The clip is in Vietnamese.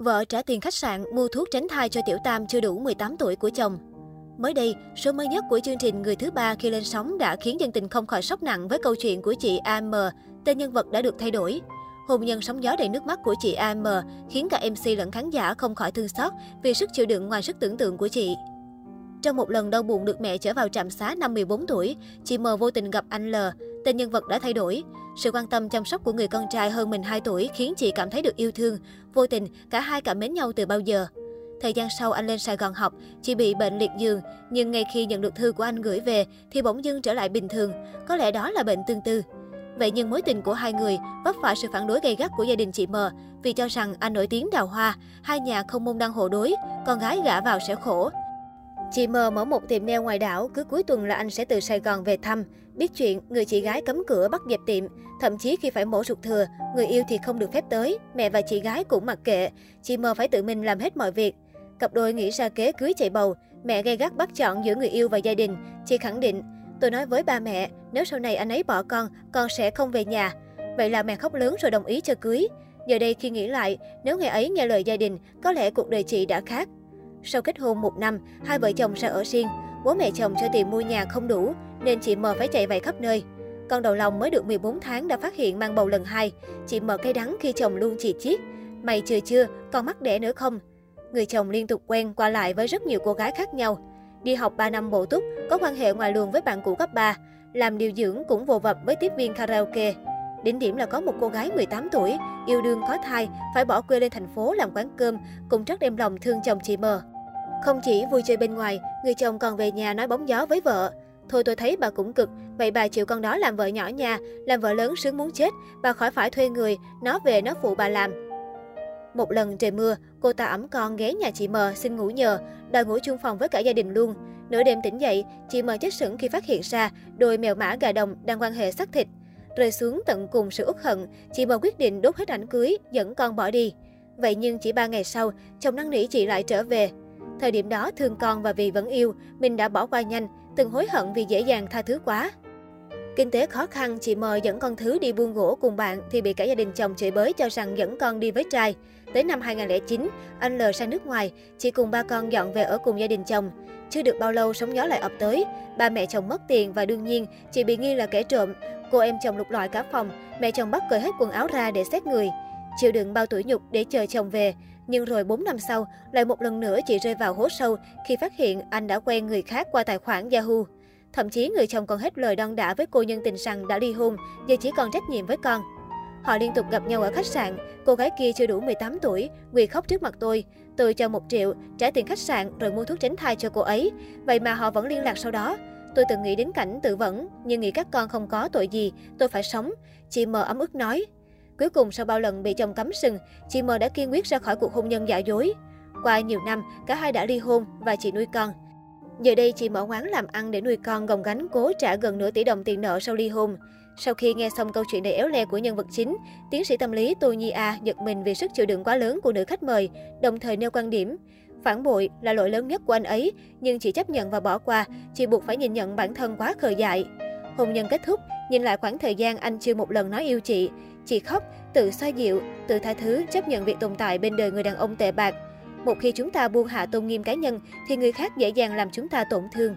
Vợ trả tiền khách sạn mua thuốc tránh thai cho tiểu tam chưa đủ 18 tuổi của chồng. Mới đây, số mới nhất của chương trình Người thứ ba khi lên sóng đã khiến dân tình không khỏi sốc nặng với câu chuyện của chị AM, tên nhân vật đã được thay đổi. Hôn nhân sóng gió đầy nước mắt của chị AM khiến cả MC lẫn khán giả không khỏi thương xót vì sức chịu đựng ngoài sức tưởng tượng của chị. Trong một lần đau buồn được mẹ chở vào trạm xá năm 14 tuổi, chị M vô tình gặp anh L, tên nhân vật đã thay đổi. Sự quan tâm chăm sóc của người con trai hơn mình 2 tuổi khiến chị cảm thấy được yêu thương. Vô tình, cả hai cảm mến nhau từ bao giờ. Thời gian sau anh lên Sài Gòn học, chị bị bệnh liệt giường, nhưng ngay khi nhận được thư của anh gửi về thì bỗng dưng trở lại bình thường. Có lẽ đó là bệnh tương tư. Vậy nhưng mối tình của hai người vấp phải sự phản đối gay gắt của gia đình chị M vì cho rằng anh nổi tiếng đào hoa, hai nhà không môn đăng hộ đối, con gái gả vào sẽ khổ. Chị M mở một tiệm nail ngoài đảo, cứ cuối tuần là anh sẽ từ Sài Gòn về thăm. Biết chuyện, người chị gái cấm cửa bắt dẹp tiệm. Thậm chí khi phải mổ ruột thừa, người yêu thì không được phép tới. Mẹ và chị gái cũng mặc kệ. Chị M phải tự mình làm hết mọi việc. Cặp đôi nghĩ ra kế cưới chạy bầu. Mẹ gay gắt bắt chọn giữa người yêu và gia đình. Chị khẳng định, tôi nói với ba mẹ, nếu sau này anh ấy bỏ con, con sẽ không về nhà. Vậy là mẹ khóc lớn rồi đồng ý cho cưới. Giờ đây khi nghĩ lại, nếu ngày ấy nghe lời gia đình, có lẽ cuộc đời chị đã khác. Sau kết hôn một năm, hai vợ chồng sẽ ở riêng. Bố mẹ chồng cho tiền mua nhà không đủ, nên chị M phải chạy vạy khắp nơi. Con đầu lòng mới được 14 tháng đã phát hiện mang bầu lần hai. Chị M cay đắng khi chồng luôn chỉ chiết. Mày chưa chưa, còn mắc đẻ nữa không? Người chồng liên tục quen qua lại với rất nhiều cô gái khác nhau. Đi học 3 năm bổ túc, có quan hệ ngoài luồng với bạn cũ cấp 3. Làm điều dưỡng cũng vô vập với tiếp viên karaoke. Đỉnh điểm là có một cô gái 18 tuổi, yêu đương có thai, phải bỏ quê lên thành phố làm quán cơm, cùng rất đem lòng thương chồng chị mờ. Không chỉ vui chơi bên ngoài, người chồng còn về nhà nói bóng gió với vợ. Thôi tôi thấy bà cũng cực, vậy bà chịu con đó làm vợ nhỏ nhà, làm vợ lớn sướng muốn chết, bà khỏi phải thuê người, nó về nó phụ bà làm. Một lần trời mưa, cô ta ẩm con ghé nhà chị M xin ngủ nhờ, đòi ngủ chung phòng với cả gia đình luôn. Nửa đêm tỉnh dậy, chị M chết sững khi phát hiện ra đôi mèo mã gà đồng đang quan hệ xác thịt. Rơi xuống tận cùng sự uất hận, chị M quyết định đốt hết ảnh cưới, dẫn con bỏ đi. Vậy nhưng chỉ 3 ngày sau, chồng năn nỉ chị lại trở về. Thời điểm đó thương con và vì vẫn yêu, mình đã bỏ qua nhanh, từng hối hận vì dễ dàng tha thứ quá. Kinh tế khó khăn, chị M dẫn con Thứ đi buôn gỗ cùng bạn thì bị cả gia đình chồng chửi bới cho rằng dẫn con đi với trai. Tới năm 2009, anh L sang nước ngoài, chị cùng ba con dọn về ở cùng gia đình chồng. Chưa được bao lâu sóng gió lại ập tới, ba mẹ chồng mất tiền và đương nhiên chị bị nghi là kẻ trộm. Cô em chồng lục lọi cả phòng, mẹ chồng bắt cởi hết quần áo ra để xét người. Chịu đựng bao tuổi nhục để chờ chồng về, nhưng rồi 4 năm sau, lại một lần nữa chị rơi vào hố sâu khi phát hiện anh đã quen người khác qua tài khoản Yahoo. Thậm chí người chồng còn hết lời đon đả với cô nhân tình rằng đã ly hôn, giờ chỉ còn trách nhiệm với con. Họ liên tục gặp nhau ở khách sạn, cô gái kia chưa đủ 18 tuổi, quỳ khóc trước mặt tôi. Tôi cho một triệu, trả tiền khách sạn rồi mua thuốc tránh thai cho cô ấy. Vậy mà họ vẫn liên lạc sau đó. Tôi từng nghĩ đến cảnh tự vẫn, nhưng nghĩ các con không có tội gì, tôi phải sống. Chị mờ ấm ức nói. Cuối cùng sau bao lần bị chồng cấm sừng, chị M đã kiên quyết ra khỏi cuộc hôn nhân giả dối. Qua nhiều năm, cả hai đã ly hôn và chị nuôi con. Giờ đây chị mở quán làm ăn để nuôi con gồng gánh cố trả gần nửa tỷ đồng tiền nợ sau ly hôn. Sau khi nghe xong câu chuyện đầy éo le của nhân vật chính, tiến sĩ tâm lý Tô Nhi A giật mình vì sức chịu đựng quá lớn của nữ khách mời, đồng thời nêu quan điểm. Phản bội là lỗi lớn nhất của anh ấy, nhưng chị chấp nhận và bỏ qua, chị buộc phải nhìn nhận bản thân quá khờ dại. Hôn nhân kết thúc, nhìn lại khoảng thời gian anh chưa một lần nói yêu chị. Chị khóc, tự xoa dịu, tự tha thứ, chấp nhận việc tồn tại bên đời người đàn ông tệ bạc. Một khi chúng ta buông hạ tôn nghiêm cá nhân, thì người khác dễ dàng làm chúng ta tổn thương.